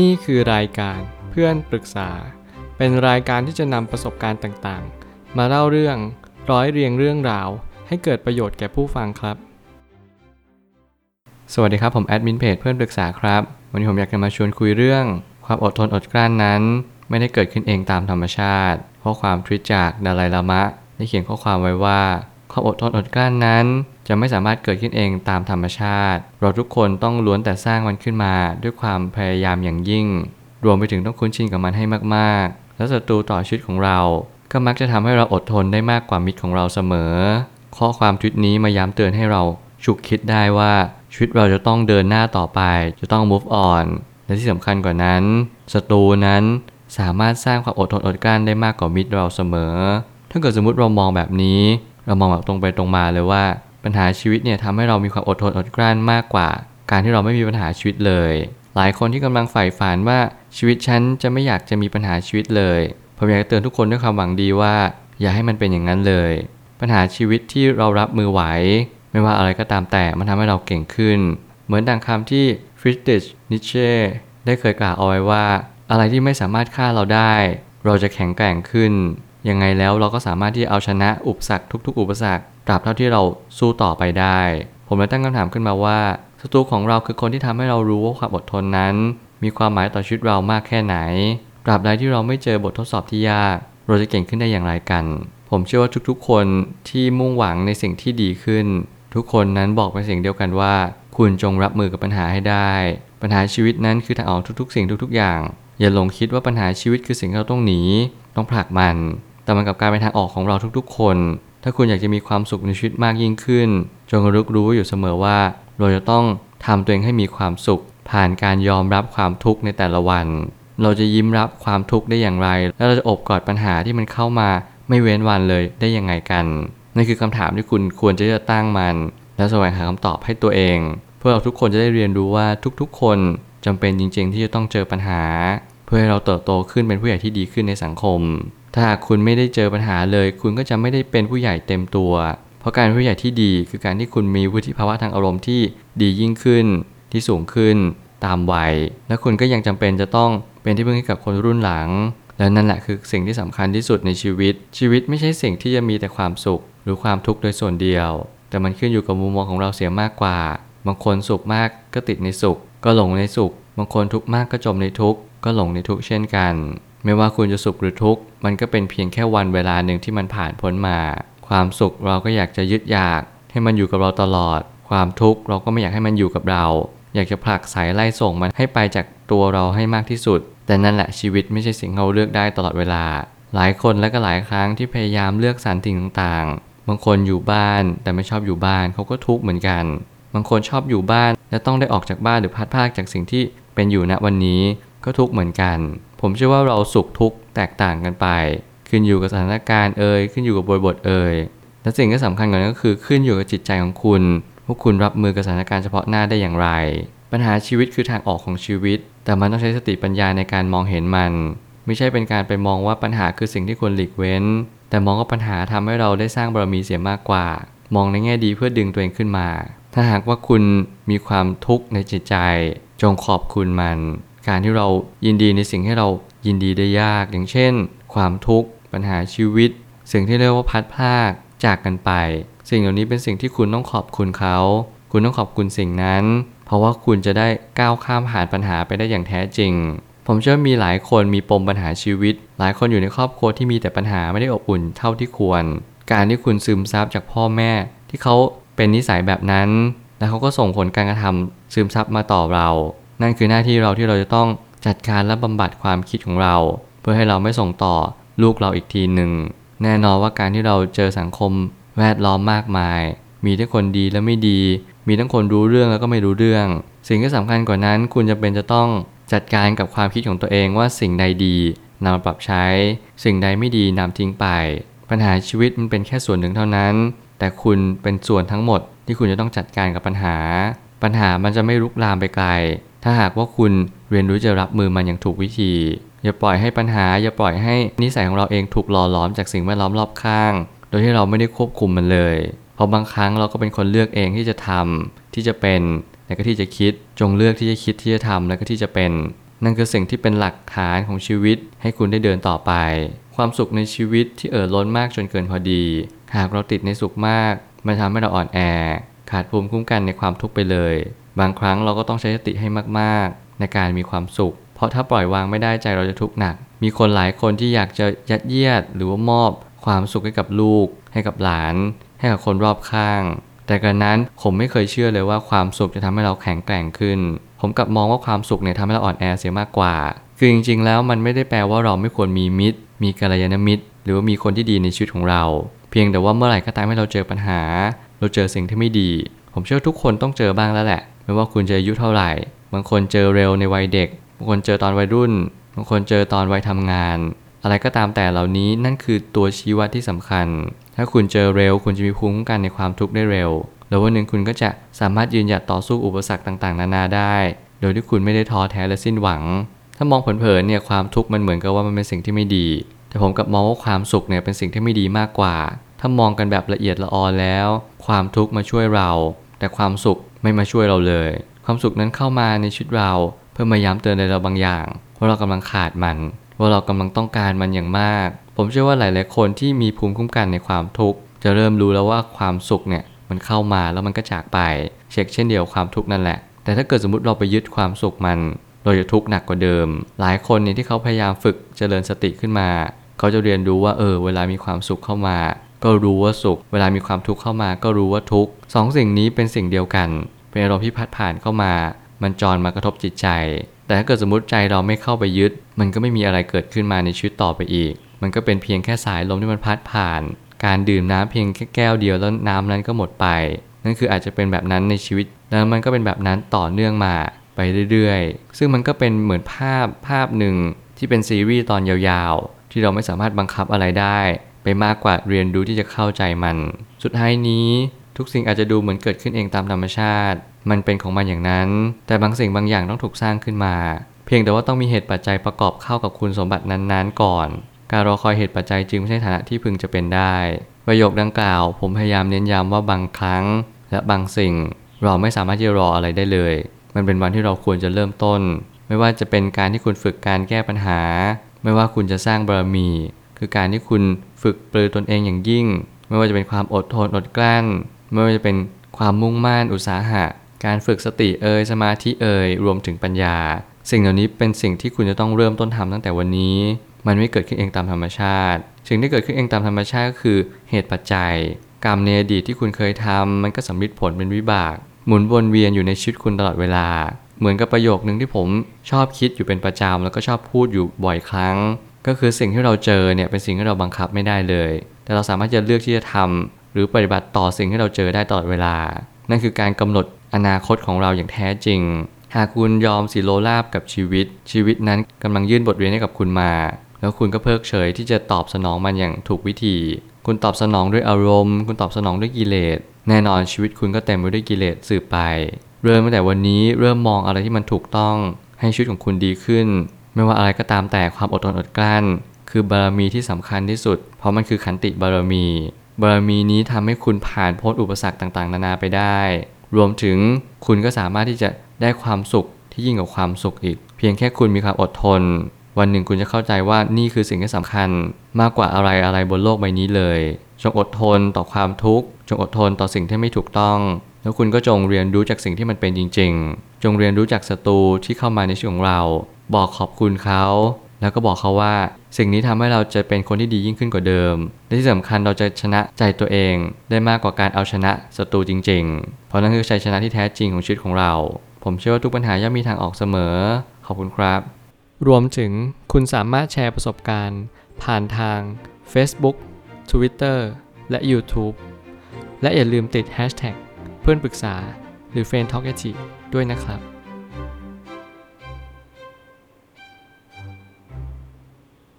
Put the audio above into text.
นี่คือรายการเพื่อนปรึกษา เป็นรายการที่จะนำประสบการณ์ต่างๆ มาเล่าเรื่องร้อยเรียงเรื่องราว ให้เกิดประโยชน์แก่ผู้ฟังครับ สวัสดีครับ ผมแอดมินเพจเพื่อนปรึกษาครับ วันนี้ผมอยากจะมาชวนคุยเรื่อง ความอดทนอดกลั้นนั้น ไม่ได้เกิดขึ้นเองตามธรรมชาติ ข้อความทวิตจากดาลัยลามะ ได้เขียนข้อความไว้ว่า ความอดทนอดกลั้นนั้น จะไม่สามารถเกิดขึ้นเองตามธรรมชาติ เราทุกคนต้องล้วนแต่สร้างมันขึ้นมา ด้วยความพยายามอย่างยิ่ง รวมไปถึงต้องคุ้นชินกับมันให้มากๆ และศัตรูต่อชีวิตของเรา ก็มักจะทำให้เราอดทนได้มากกว่ามิตรของเราเสมอ ข้อความทวิตนี้มาย้ำเตือนให้เราฉุกคิดได้ว่าชีวิตเราจะต้องเดินหน้าต่อไป จะต้อง move on และที่สำคัญกว่านั้นศัตรูนั้นสามารถสร้างความอดทนอดกลั้นได้มากกว่ามิตรเราเสมอ ถ้าเกิดสมมติเรามองแบบนี้ เรามองแบบตรงไปตรงมาเลยว่า ปัญหาชีวิตเนี่ยทำให้เรามีความอดทนอดกลั้นมากกว่า การที่เราไม่มีปัญหาชีวิตเลย หลายคนที่กำลังใฝ่ฝันว่าชีวิตฉันจะไม่อยากจะมีปัญหาชีวิตเลยผมอยากจะเตือนทุกคนด้วยความหวังดีว่า อย่าให้มันเป็นอย่างนั้นเลย ปัญหาชีวิตที่เรารับมือไหว ไม่ว่าอะไรก็ตามแต่มันทำให้เราเก่งขึ้น เหมือนดังคำที่ฟริตติชนิเช่ได้เคยกล่าวเอาไว้ว่า อะไรที่ไม่สามารถฆ่าเราได้ เราจะแข็งแกร่งขึ้น ยังไงแล้วเราก็สามารถที่จะเอาชนะอุปสรรคทุก ๆ อุปสรรค ตราบเท่าที่เราสู้ต่อไปได้ ผมเลยตั้งคำถามขึ้นมาว่าศัตรูของเราคือคนที่ทำให้เรารู้ว่าความอดทนนั้น มีความหมายต่อชีวิตเรามากแค่ไหนตราบใดที่เราไม่เจอบททดสอบที่ยาก เราจะเก่งขึ้นได้อย่างไรกัน ผมเชื่อว่าทุกๆ คนที่มุ่งหวังในสิ่งที่ดีขึ้น ทุกคนนั้นบอกเป็นเสียงเดียวกันว่า คุณจงรับมือกับปัญหาให้ได้ ปัญหาชีวิตนั้นคือทางออกทุกๆ สิ่งทุกๆ อย่าง อย่าหลงคิดว่าปัญหาชีวิตคือสิ่งที่เราต้องหนี ต้องผลักมัน แต่มันกับการเป็นทางออกของเราทุกๆ คน ถ้าคุณอยากจะมีความสุขในชีวิตมากยิ่งขึ้น จงรู้รู้อยู่เสมอว่า เราจะต้องทำตัวเองให้มีความสุข ผ่านการยอมรับความทุกข์ในแต่ละวัน เราจะยิ้มรับความทุกข์ได้อย่างไร แล้วเราจะอบกอดปัญหาที่มันเข้ามาไม่เว้นวันเลยได้ยังไงกันนั่นคือคำถามที่คุณควรจะตั้งมัน และแสวงหาคำตอบให้ตัวเอง เพื่อเราทุกคนจะได้เรียนรู้ว่าทุกๆ คนจำเป็นจริง ๆ ที่จะต้องเจอปัญหา เพื่อให้เราเติบโตขึ้นเป็นผู้ใหญ่ที่ดีขึ้นในสังคม ถ้าหากคุณไม่ได้เจอปัญหาเลย คุณก็จะไม่ได้เป็นผู้ใหญ่เต็มตัว เพราะการผู้ใหญ่ที่ดีคือการที่คุณมีวุฒิภาวะทางอารมณ์ที่ดียิ่งขึ้น ที่สูงขึ้น ตามวัย และคุณก็ยังจำเป็นจะต้องเป็นที่พึ่งให้กับคนรุ่นหลัง และนั่นแหละคือสิ่งที่สำคัญที่สุดในชีวิต ชีวิตไม่ใช่สิ่งที่จะมีแต่ความสุข หรือความทุกข์โดยส่วนเดียว แต่มันขึ้นอยู่กับมุมมองของเราเสียมากกว่า บางคนสุขมากก็ติดในสุข ก็หลงในสุข บางคนทุกข์มากก็จมในทุกข์ ก็หลงในทุกข์เช่นกัน ไม่ว่าคุณจะสุขหรือทุกข์ มันก็เป็นเพียงแค่วันเวลาหนึ่งที่มันผ่านพ้นมา ความสุขเราก็อยากจะยึดอยาก ให้มันอยู่กับเราตลอด ความทุกข์เราก็ไม่อยากให้มันอยู่กับเรา อยากจะผลักสายไล่ส่งมันให้ไปจากตัวเราให้มากที่สุด แต่นั่นแหละชีวิตไม่ใช่สิ่งเราเลือกได้ตลอดเวลา หลายคนและก็หลายครั้งที่พยายามเลือกสรรสิ่งต่างๆ บางคนอยู่บ้านแต่ไม่ชอบอยู่บ้านเขาก็ทุกข์เหมือนกัน บางคนชอบอยู่บ้านและต้องได้ออกจากบ้านหรือพัดพากจากสิ่งที่เป็นอยู่ณวันนี้ ก็ทุกข์เหมือนกัน ผมเชื่อว่าเราสุขทุกข์แตกต่างกันไป ขึ้นอยู่กับสถานการณ์เอ่ยขึ้นอยู่กับบริบทเอ่ยและสิ่งที่สำคัญกว่านั้นก็คือขึ้นอยู่กับจิตใจของคุณว่าคุณรับมือกับสถานการณ์เฉพาะหน้าได้อย่างไร ปัญหาชีวิตคือทางออกของชีวิต แต่มันต้องใช้สติปัญญาในการมองเห็นมัน ไม่ใช่เป็นการไปมองว่าปัญหาคือสิ่งที่ควรหลีกเว้น แต่มองว่าปัญหาทำให้เราได้สร้างบารมีเสียมากกว่า มองในแง่ดีเพื่อดึงตัวเองขึ้นมา ถ้าหากว่าคุณมีความทุกข์ในจิตใจ จงขอบคุณมัน การที่เรายินดีในสิ่งที่เรายินดีได้ยาก อย่างเช่น ความทุกข์ ปัญหาชีวิต สิ่งที่เรียกว่าพัดพากจากกันไป สิ่งเหล่านี้เป็นสิ่งที่คุณต้องขอบคุณเขา คุณต้องขอบคุณสิ่งนั้น เพราะว่าคุณจะได้ก้าวข้ามผ่านปัญหาไปได้อย่างแท้จริง ผมเชื่อมีหลายคนมีปมปัญหาชีวิต หลายคนอยู่ในครอบครัวที่มีแต่ปัญหาไม่ได้อบอุ่นเท่าที่ควร การที่คุณซึมซับจากพ่อแม่ ที่เขาเป็นนิสัยแบบนั้น แล้วเขาก็ส่งผลการกระทำซึมซับมาต่อเรา นั่นคือหน้าที่เราที่เราจะต้องจัดการและบำบัดความคิดของเรา เพื่อให้เราไม่ส่งต่อลูกเราอีกทีหนึ่ง แน่นอนว่าการที่เราเจอสังคมแวดล้อมมากมาย มีทั้งคนดีและไม่ดี มีทั้งคนรู้เรื่องแล้วก็ไม่รู้เรื่อง สิ่งที่สำคัญกว่านั้น คุณจะเป็นจะต้องจัดการกับความคิดของตัวเองว่าสิ่งใดดีนำมาปรับใช้ สิ่งใดไม่ดีนำทิ้งไป ปัญหาชีวิตมันเป็นแค่ส่วนหนึ่งเท่านั้น แต่คุณเป็นส่วนทั้งหมดที่คุณจะต้องจัดการกับปัญหา ปัญหามันจะไม่ลุกลามไปไกล ถ้าหากว่าคุณเรียนรู้จะรับมือมันอย่างถูกวิธี อย่าปล่อยให้ปัญหา อย่าปล่อยให้นิสัยของเราเองถูกหล่อหลอมจากสิ่งแวดล้อมรอบข้าง โดยที่เราไม่ได้ควบคุมมันเลยเพราะบางครั้งเราก็เป็นคนเลือกเองที่จะทำที่จะเป็นและก็ที่จะคิดจงเลือกที่จะคิดที่จะทำและก็ที่จะเป็น นั่นคือสิ่งที่เป็นหลักฐานของชีวิต ให้คุณได้เดินต่อไป ความสุขในชีวิตที่เอ่อล้นมากจนเกินพอดี หากเราติดในสุขมาก มันทำให้เราอ่อนแอ ขาดภูมิคุ้มกันในความทุกข์ไปเลย บางครั้งเราก็ต้องใช้สติให้มากๆ ในการมีความสุข เพราะถ้าปล่อยวางไม่ได้ใจเราจะทุกข์หนัก มีคนหลายคนที่อยากจะยัดเยียด หรือว่ามอบความสุขให้กับลูก ให้กับหลาน ให้กับคนรอบข้าง แต่กระนั้นผมไม่เคยเชื่อเลยว่าความสุขจะทำให้เราแข็งแกร่งขึ้น ผมกลับมองว่าความสุขเนี่ยทำให้เราอ่อนแอเสียมากกว่า คือจริงๆ แล้วมันไม่ได้แปลว่าเราไม่ควรมีมิตร มีกัลยาณมิตร หรือว่ามีคนที่ดีในชีวิตของเรา เพียงแต่ว่าเมื่อไหร่ก็ตามให้เราเจอปัญหา เราเจอสิ่งที่ไม่ดี ผมเชื่อทุกคนต้องเจอบ้างแล้วแหละ ไม่ว่าคุณจะอายุเท่าไหร่ บางคนเจอเร็วในวัยเด็ก บางคนเจอตอนวัยรุ่น บางคนเจอตอนวัยทำงาน อะไรก็ตามแต่เหล่านี้นั่นคือตัวชี้วัดที่สำคัญ ถ้าคุณเจอเร็ว คุณจะมีภูมิคุ้มกันในความทุกข์ได้เร็ว แล้ววันหนึ่งคุณก็จะสามารถยืนหยัดต่อสู้อุปสรรคต่างๆ นานาได้ โดยที่คุณไม่ได้ท้อแท้และสิ้นหวัง ถ้ามองเผินๆเนี่ยความทุกข์มันเหมือนกับว่ามันเป็นสิ่งที่ไม่ดี แต่ผมกลับมองว่าความสุขเนี่ยเป็นสิ่งที่ไม่ดีมากกว่า ถ้ามองกันแบบละเอียดละออแล้ว ความทุกข์มาช่วยเรา แต่ความสุขไม่มาช่วยเราเลย ความสุขนั้นเข้ามาในชีวิตเรา เพื่อมาย้ำเตือนในเราบางอย่างว่าเรากำลังขาดมัน ว่าเรากำลังต้องการมันอย่างมาก ผมเชื่อว่าหลาย ๆ คนที่มีภูมิคุ้มกันในความทุกข์จะเริ่มรู้แล้วว่าความสุขเนี่ยมันเข้ามาแล้วมันก็จากไป เช็คเช่นเดียวความทุกข์นั่นแหละ แต่ถ้าเกิดสมมติเราไปยึดความสุขมัน เราจะทุกข์หนักกว่าเดิม หลายคนเนี่ยที่เขาพยายามฝึกเจริญสติขึ้นมา เขาจะเรียนรู้ว่าเออเวลามีความสุขเข้ามา ก็รู้ว่าสุข เวลามีความทุกข์เข้ามาก็รู้ว่าทุกข์สองสิ่งนี้เป็นสิ่งเดียวกัน เป็นอารมณ์ที่พัดผ่านเข้ามา มันจรมากระทบจิตใจ แต่ถ้าเกิดสมมติใจเราไม่เข้าไปยึด มันก็ไม่มีอะไรเกิดขึ้นมาในชีวิตต่อไปอีก มันก็เป็นเพียงแค่สายลมที่มันพัดผ่าน การดื่มน้ำเพียงแค่แก้วเดียวแล้วน้ำนั้นก็หมดไป นั่นคืออาจจะเป็นแบบนั้นในชีวิต แล้วมันก็เป็นแบบนั้นต่อเนื่องมาไปเรื่อย ๆ ซึ่งมันก็เป็นเหมือนภาพภาพหนึ่งที่เป็นซีรีส์ตอนยาวๆ ที่เราไม่สามารถบังคับอะไรได้ ไปมากกว่าเรียนรู้ที่จะเข้าใจมัน สุดท้ายนี้ทุกสิ่งอาจจะดูเหมือนเกิดขึ้นเองตามธรรมชาติ มันเป็นของมันอย่างนั้น แต่บางสิ่งบางอย่างต้องถูกสร้างขึ้นมา เพียงแต่ว่าต้องมีเหตุปัจจัยประกอบเข้ากับคุณสมบัตินั้นๆ ก่อน การรอคอยเหตุปัจจัยจึงไม่ใช่ฐานะที่พึงจะเป็นได้ ประโยคดังกล่าว ผมพยายามเน้นย้ำว่าบางครั้ง และบางสิ่ง เราไม่สามารถที่จะรออะไรได้เลย มันเป็นวันที่เราควรจะเริ่มต้น ไม่ว่าจะเป็นการที่คุณฝึกการแก้ปัญหา ไม่ว่าคุณจะสร้างบารมี คือการที่คุณฝึกปลือตนเองอย่างยิ่ง ไม่ว่าจะเป็นความอดทนอดกลั้นไม่ว่าจะเป็นความมุ่งมั่นอุตสาหะ การฝึกสติเอ่ยสมาธิเอ่ยรวมถึงปัญญา สิ่งเหล่านี้เป็นสิ่งที่คุณจะต้องเริ่มต้นทำตั้งแต่วันนี้ มันไม่เกิดขึ้นเองตามธรรมชาติ สิ่งที่เกิดขึ้นเองตามธรรมชาติก็คือเหตุปัจจัย กรรมในอดีตที่คุณเคยทำมันก็สำลิดผลเป็นวิบาก หมุนวนเวียนอยู่ในชีวิตคุณตลอดเวลา เหมือนกับประโยคนึงที่ผมชอบคิดอยู่เป็นประจำแล้วก็ชอบพูดอยู่บ่อยครั้ง ก็คือสิ่งที่เราเจอเนี่ยเป็นสิ่งที่เราบังคับไม่ได้เลย แต่เราสามารถจะเลือกที่จะทำหรือปฏิบัติต่อสิ่งที่เราเจอได้ตลอดเวลา นั่นคือการกำหนดอนาคตของเราอย่างแท้จริง หากคุณยอมสิโลราบกับชีวิต ชีวิตนั้นกำลังยื่นบทเรียนให้กับคุณมา แล้วคุณก็เพิกเฉยที่จะตอบสนองมันอย่างถูกวิธี คุณตอบสนองด้วยอารมณ์ คุณตอบสนองด้วยกิเลส แน่นอนชีวิตคุณก็เต็มไปด้วยกิเลสสืบไป เริ่มตั้งแต่วันนี้เริ่มมองอะไรที่มันถูกต้องให้ชีวิตของคุณดีขึ้น ไม่ว่าอะไรก็ตามแต่ความอดทนอดกลั้น คือบารมีที่สำคัญที่สุด เพราะมันคือขันติบารมี บารมีนี้ทำให้คุณผ่านพ้นอุปสรรคต่างๆ นานาไปได้ รวมถึงคุณก็สามารถที่จะได้ความสุขที่ยิ่งกว่าความสุขอีก เพียงแค่คุณมีความอดทน วันหนึ่งคุณจะเข้าใจว่านี่คือสิ่งที่สำคัญ มากกว่าอะไรอะไรบนโลกใบนี้เลย จงอดทนต่อความทุกข์ จงอดทนต่อสิ่งที่ไม่ถูกต้อง แล้วคุณก็จงเรียนรู้จากสิ่งที่มันเป็นจริง ๆ จงเรียนรู้จากศัตรูที่เข้ามาในชีวิตของเรา บอกขอบคุณเขา แล้วก็บอกเขาว่า สิ่งนี้ทำให้เราจะเป็นคนที่ดียิ่งขึ้นกว่าเดิม และที่สำคัญเราจะชนะใจตัวเองได้มากกว่าการเอาชนะศัตรูจริง ๆ เพราะนั่นคือชัยชนะที่แท้จริงของชีวิตของเรา ผมเชื่อว่าทุกปัญหาย่อมมีทางออกเสมอ ขอบคุณครับ รวมถึงคุณสามารถแชร์ประสบการณ์ ผ่านทาง Facebook Twitter และ YouTube และอย่าลืมติด Hashtag เพื่อนปรึกษาหรือ f r ร e n d t a l k ด้วยนะครับ